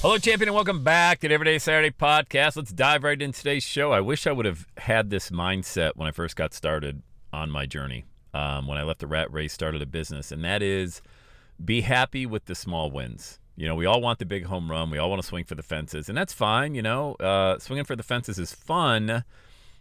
Hello, champion, and welcome back to the Everyday Saturday podcast. Let's dive right into today's show. I wish I would have had this mindset when I first got started on my journey. Um, when I left the rat race, started a business, and that is be happy with the small wins. You know, we all want the big home run. We all want to swing for the fences, and that's fine. You know, uh, swinging for the fences is fun,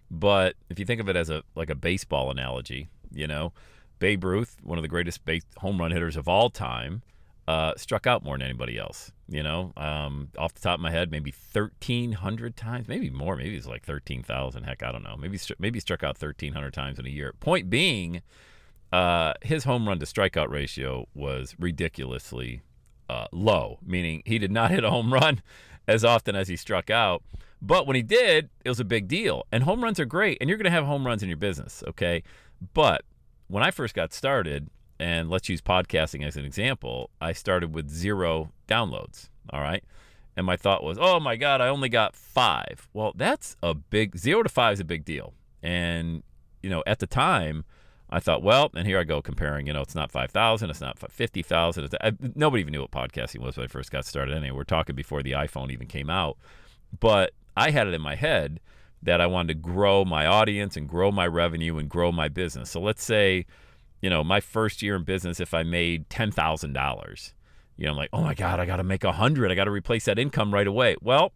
but if you think of it as a like a baseball analogy, you know, Babe Ruth, one of the greatest base, home run hitters of all time, uh, struck out more than anybody else. You know, um, off the top of my head, maybe thirteen hundred times, maybe more. Maybe it's like thirteen thousand. Heck, I don't know. Maybe maybe struck out thirteen hundred times in a year. Point being, uh, his home run to strikeout ratio was ridiculously uh, low, meaning he did not hit a home run as often as he struck out. But when he did, it was a big deal. And home runs are great, and you're going to have home runs in your business, okay? But when I first got started, and let's use podcasting as an example, I started with zero downloads. All right. And my thought was, oh my God, I only got five. Well, that's a big zero to five is a big deal. And, you know, at the time, I thought, well, and here I go comparing, you know, it's not 5,000, it's not 50,000. Nobody even knew what podcasting was when I first got started. Anyway, we're talking before the iPhone even came out. But I had it in my head that I wanted to grow my audience and grow my revenue and grow my business. So let's say, you know, my first year in business, if I made $10,000, you know, I'm like, oh my God, I got to make a hundred. I got to replace that income right away. Well,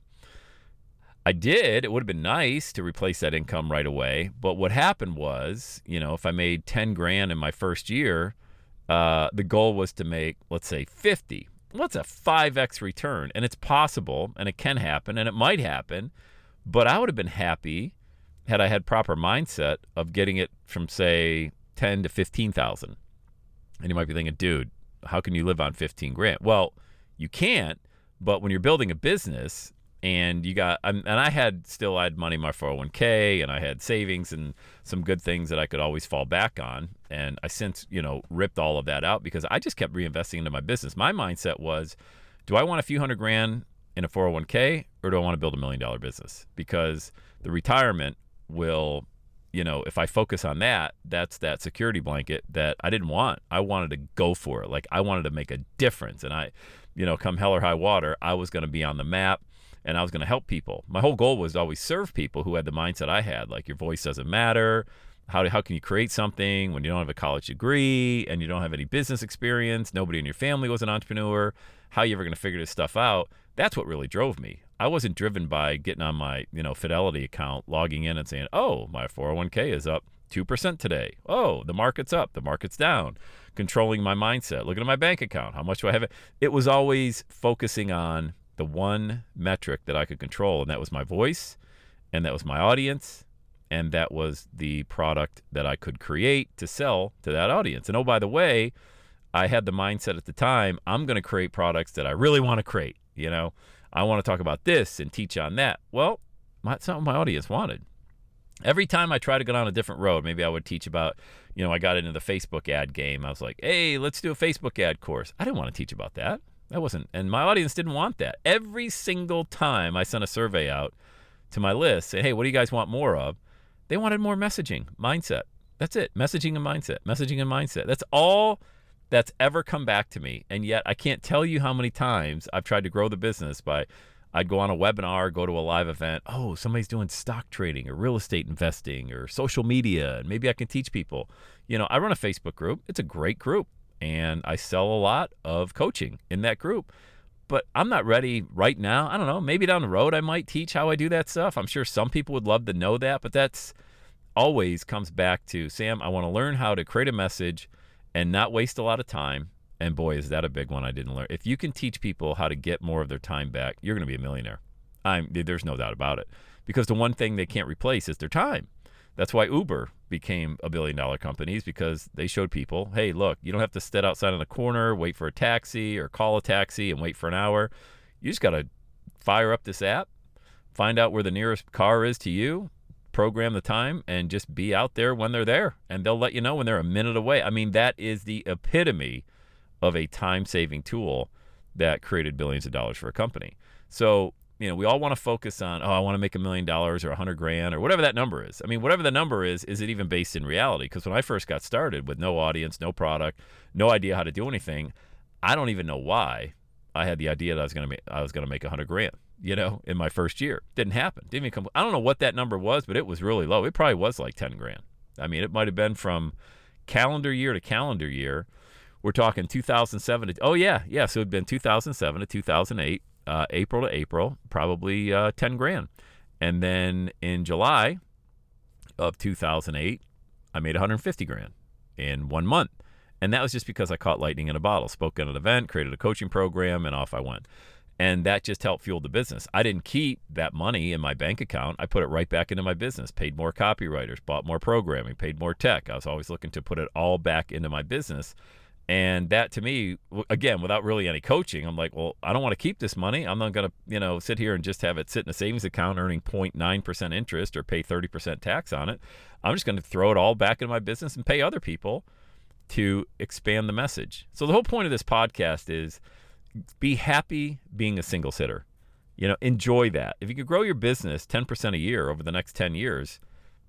I did. It would have been nice to replace that income right away. But what happened was, you know, if I made 10 grand in my first year, uh, the goal was to make, let's say, 50. What's a 5x return? And it's possible and it can happen and it might happen. But I would have been happy had I had proper mindset of getting it from, say, 10 to 15,000. And you might be thinking, dude, how can you live on 15 grand? Well, you can't, but when you're building a business and you got, and I had still, I had money in my 401k and I had savings and some good things that I could always fall back on. And I since, you know, ripped all of that out because I just kept reinvesting into my business. My mindset was, do I want a few hundred grand in a 401k or do I want to build a million dollar business? Because the retirement will you know, if I focus on that, that's that security blanket that I didn't want. I wanted to go for it. Like I wanted to make a difference. And I, you know, come hell or high water, I was going to be on the map and I was going to help people. My whole goal was always serve people who had the mindset I had. Like your voice doesn't matter. How, how can you create something when you don't have a college degree and you don't have any business experience? Nobody in your family was an entrepreneur. How are you ever going to figure this stuff out? That's what really drove me. I wasn't driven by getting on my, you know, Fidelity account, logging in and saying, "Oh, my 401k is up 2% today. Oh, the market's up, the market's down." Controlling my mindset, looking at my bank account, how much do I have? It was always focusing on the one metric that I could control, and that was my voice, and that was my audience, and that was the product that I could create to sell to that audience. And oh, by the way, I had the mindset at the time, I'm going to create products that I really want to create, you know? I want to talk about this and teach on that. Well, that's not what my audience wanted. Every time I try to go down a different road, maybe I would teach about, you know, I got into the Facebook ad game. I was like, hey, let's do a Facebook ad course. I didn't want to teach about that. That wasn't, and my audience didn't want that. Every single time I sent a survey out to my list, say, hey, what do you guys want more of? They wanted more messaging, mindset. That's it. Messaging and mindset, messaging and mindset. That's all that's ever come back to me. And yet I can't tell you how many times I've tried to grow the business by I'd go on a webinar, go to a live event. Oh, somebody's doing stock trading or real estate investing or social media, and maybe I can teach people. You know, I run a Facebook group. It's a great group, and I sell a lot of coaching in that group. But I'm not ready right now. I don't know. Maybe down the road I might teach how I do that stuff. I'm sure some people would love to know that, but that's always comes back to Sam, I want to learn how to create a message and not waste a lot of time. And boy, is that a big one I didn't learn. If you can teach people how to get more of their time back, you're going to be a millionaire. I'm, there's no doubt about it. Because the one thing they can't replace is their time. That's why Uber became a billion dollar company is because they showed people, hey, look, you don't have to sit outside on the corner, wait for a taxi or call a taxi and wait for an hour. You just got to fire up this app, find out where the nearest car is to you, program the time, and just be out there when they're there. And they'll let you know when they're a minute away. I mean, that is the epitome of a time saving tool that created billions of dollars for a company. So you know, we all want to focus on, oh, I want to make a million dollars or a hundred grand or whatever that number is. I mean, whatever the number is, is it even based in reality? Because when I first got started with no audience, no product, no idea how to do anything, I don't even know why I had the idea that I was going to make, I was going to make a hundred grand, you know, in my first year. Didn't happen. Didn't even come. I don't know what that number was, but it was really low. It probably was like 10 grand. I mean, it might have been from calendar year to calendar year. We're talking 2007 to, oh yeah, yeah. So it'd been 2007 to 2008 uh, April to April, probably uh, 10 grand. And then in July of 2008, I made 150 grand in one month. And that was just because I caught lightning in a bottle, spoke at an event, created a coaching program, and off I went. And that just helped fuel the business. I didn't keep that money in my bank account. I put it right back into my business, paid more copywriters, bought more programming, paid more tech. I was always looking to put it all back into my business. And that to me, again, without really any coaching, I'm like, well, I don't want to keep this money. I'm not going to, you know, sit here and just have it sit in a savings account earning 0.9% interest or pay 30% tax on it. I'm just going to throw it all back into my business and pay other people to expand the message. So the whole point of this podcast is be happy being a single sitter. You know, enjoy that. If you could grow your business 10% a year over the next 10 years,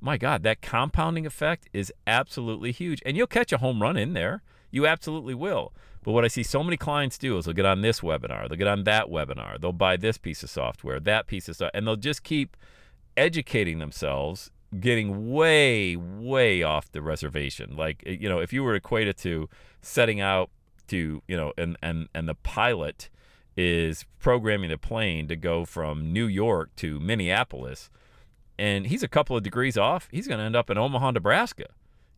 my God, that compounding effect is absolutely huge. And you'll catch a home run in there. You absolutely will. But what I see so many clients do is they'll get on this webinar, they'll get on that webinar, they'll buy this piece of software, that piece of stuff, and they'll just keep educating themselves, getting way, way off the reservation. Like eh, you know, if you were equated to setting out to, you know, and and and the pilot is programming the plane to go from New York to Minneapolis, and he's a couple of degrees off, he's going to end up in Omaha, Nebraska.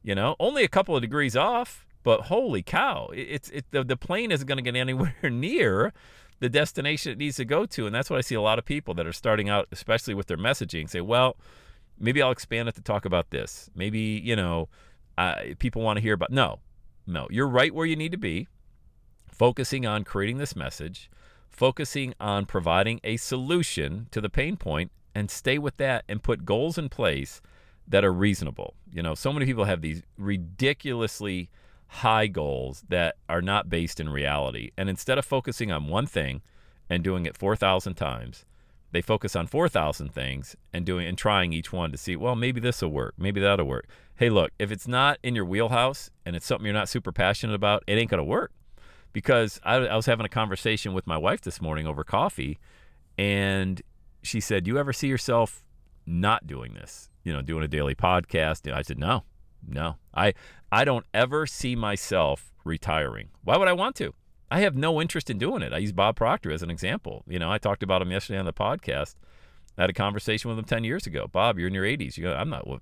You know, only a couple of degrees off, but holy cow, it's it, the, the plane isn't going to get anywhere near the destination it needs to go to. And that's what I see a lot of people that are starting out, especially with their messaging, say, well, maybe I'll expand it to talk about this. Maybe, you know, uh, people want to hear about. No, no, you're right where you need to be, focusing on creating this message, focusing on providing a solution to the pain point, and stay with that and put goals in place that are reasonable. You know, so many people have these ridiculously high goals that are not based in reality. And instead of focusing on one thing and doing it 4,000 times, they focus on 4,000 things and doing and trying each one to see, well, maybe this will work, maybe that'll work. Hey, look, if it's not in your wheelhouse and it's something you're not super passionate about, it ain't going to work. Because I, I was having a conversation with my wife this morning over coffee, and she said, "Do "You ever see yourself not doing this? You know, doing a daily podcast?" And I said, "No, no. I I don't ever see myself retiring. Why would I want to? I have no interest in doing it. I use Bob Proctor as an example. You know, I talked about him yesterday on the podcast. I had a conversation with him 10 years ago. Bob, you're in your 80s. You go, I'm not, well,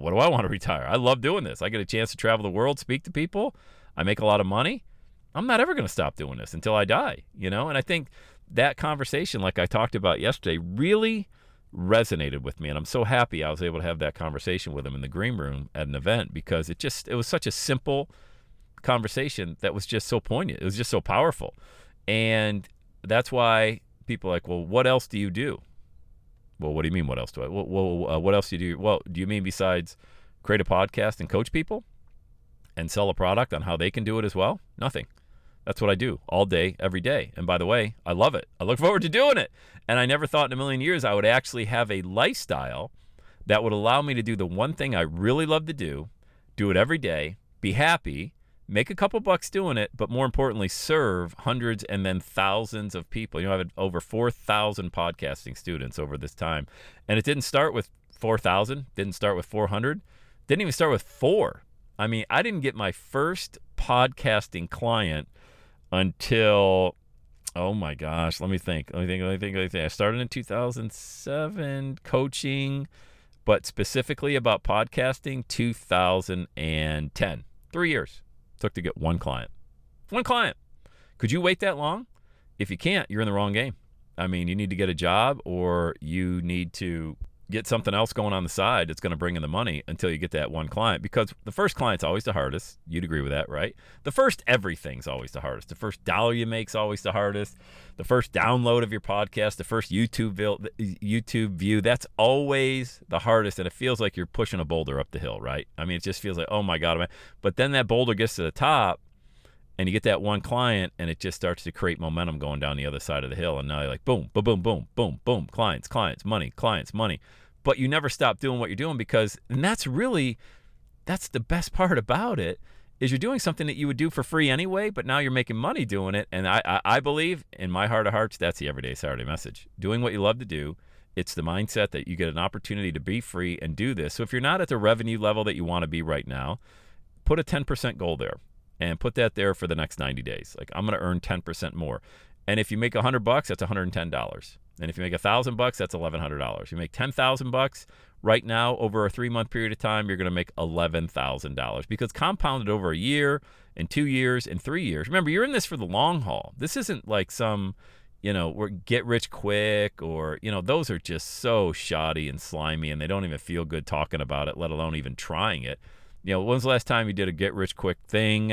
what do I want to retire? I love doing this. I get a chance to travel the world, speak to people. I make a lot of money. I'm not ever going to stop doing this until I die, you know? And I think that conversation, like I talked about yesterday, really resonated with me and I'm so happy I was able to have that conversation with him in the green room at an event because it just it was such a simple conversation that was just so poignant. It was just so powerful. And that's why people are like, "Well, what else do you do?" Well, what do you mean what else do I? Well, well uh, what else do you do? Well, do you mean besides create a podcast and coach people and sell a product on how they can do it as well? Nothing. That's what I do all day, every day. And by the way, I love it. I look forward to doing it. And I never thought in a million years I would actually have a lifestyle that would allow me to do the one thing I really love to do, do it every day, be happy, make a couple bucks doing it, but more importantly, serve hundreds and then thousands of people. You know, I have had over 4,000 podcasting students over this time. And it didn't start with 4,000, didn't start with 400, didn't even start with four. I mean, I didn't get my first podcasting client until oh my gosh, let me think. Let me think. Let me think. Let me think. I started in 2007 coaching, but specifically about podcasting, 2010. Three years took to get one client. One client. Could you wait that long? If you can't, you're in the wrong game. I mean, you need to get a job or you need to get something else going on the side that's going to bring in the money until you get that one client because the first client's always the hardest. You'd agree with that, right? The first everything's always the hardest. The first dollar you make's always the hardest. The first download of your podcast, the first YouTube YouTube view, that's always the hardest and it feels like you're pushing a boulder up the hill, right? I mean, it just feels like, "Oh my god." But then that boulder gets to the top and you get that one client and it just starts to create momentum going down the other side of the hill. And now you're like boom boom boom boom boom boom clients clients money clients money. But you never stop doing what you're doing because and that's really that's the best part about it is you're doing something that you would do for free anyway but now you're making money doing it. And i i, I believe in my heart of hearts that's the everyday saturday message. Doing what you love to do it's the mindset that you get an opportunity to be free and do this. So if you're not at the revenue level that you want to be right now put a 10% goal there and put that there for the next 90 days. Like I'm going to earn 10% more. And if you make 100 bucks, that's $110. And if you make 1000 bucks, that's $1100. You make 10,000 bucks right now over a 3-month period of time, you're going to make $11,000 because compounded over a year and 2 years and 3 years. Remember, you're in this for the long haul. This isn't like some you know, get rich quick or, you know, those are just so shoddy and slimy and they don't even feel good talking about it, let alone even trying it. You know, when's the last time you did a get rich quick thing?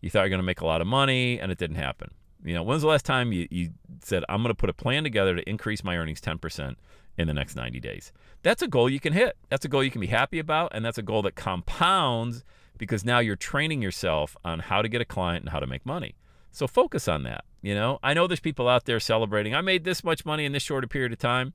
You thought you're going to make a lot of money and it didn't happen. You know, when's the last time you, you said, I'm going to put a plan together to increase my earnings 10% in the next 90 days? That's a goal you can hit. That's a goal you can be happy about. And that's a goal that compounds because now you're training yourself on how to get a client and how to make money. So focus on that. You know, I know there's people out there celebrating, I made this much money in this short period of time.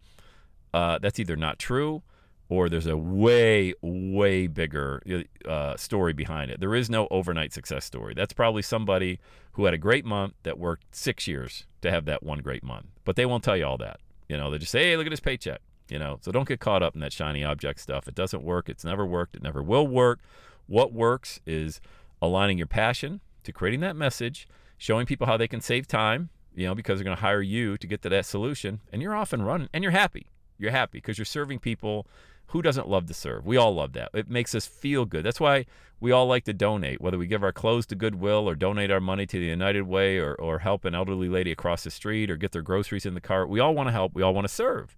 Uh, that's either not true or there's a way, way bigger uh, story behind it. There is no overnight success story. That's probably somebody who had a great month that worked six years to have that one great month. But they won't tell you all that. You know, they just say, hey, look at his paycheck. You know, so don't get caught up in that shiny object stuff. It doesn't work. It's never worked. It never will work. What works is aligning your passion to creating that message, showing people how they can save time, you know, because they're going to hire you to get to that solution, and you're off and running, and you're happy. You're happy because you're serving people who doesn't love to serve? We all love that. It makes us feel good. That's why we all like to donate, whether we give our clothes to Goodwill or donate our money to the United Way or, or help an elderly lady across the street or get their groceries in the cart. We all want to help. We all want to serve.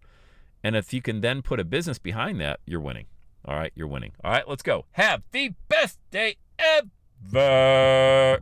And if you can then put a business behind that, you're winning. All right, you're winning. All right, let's go. Have the best day ever.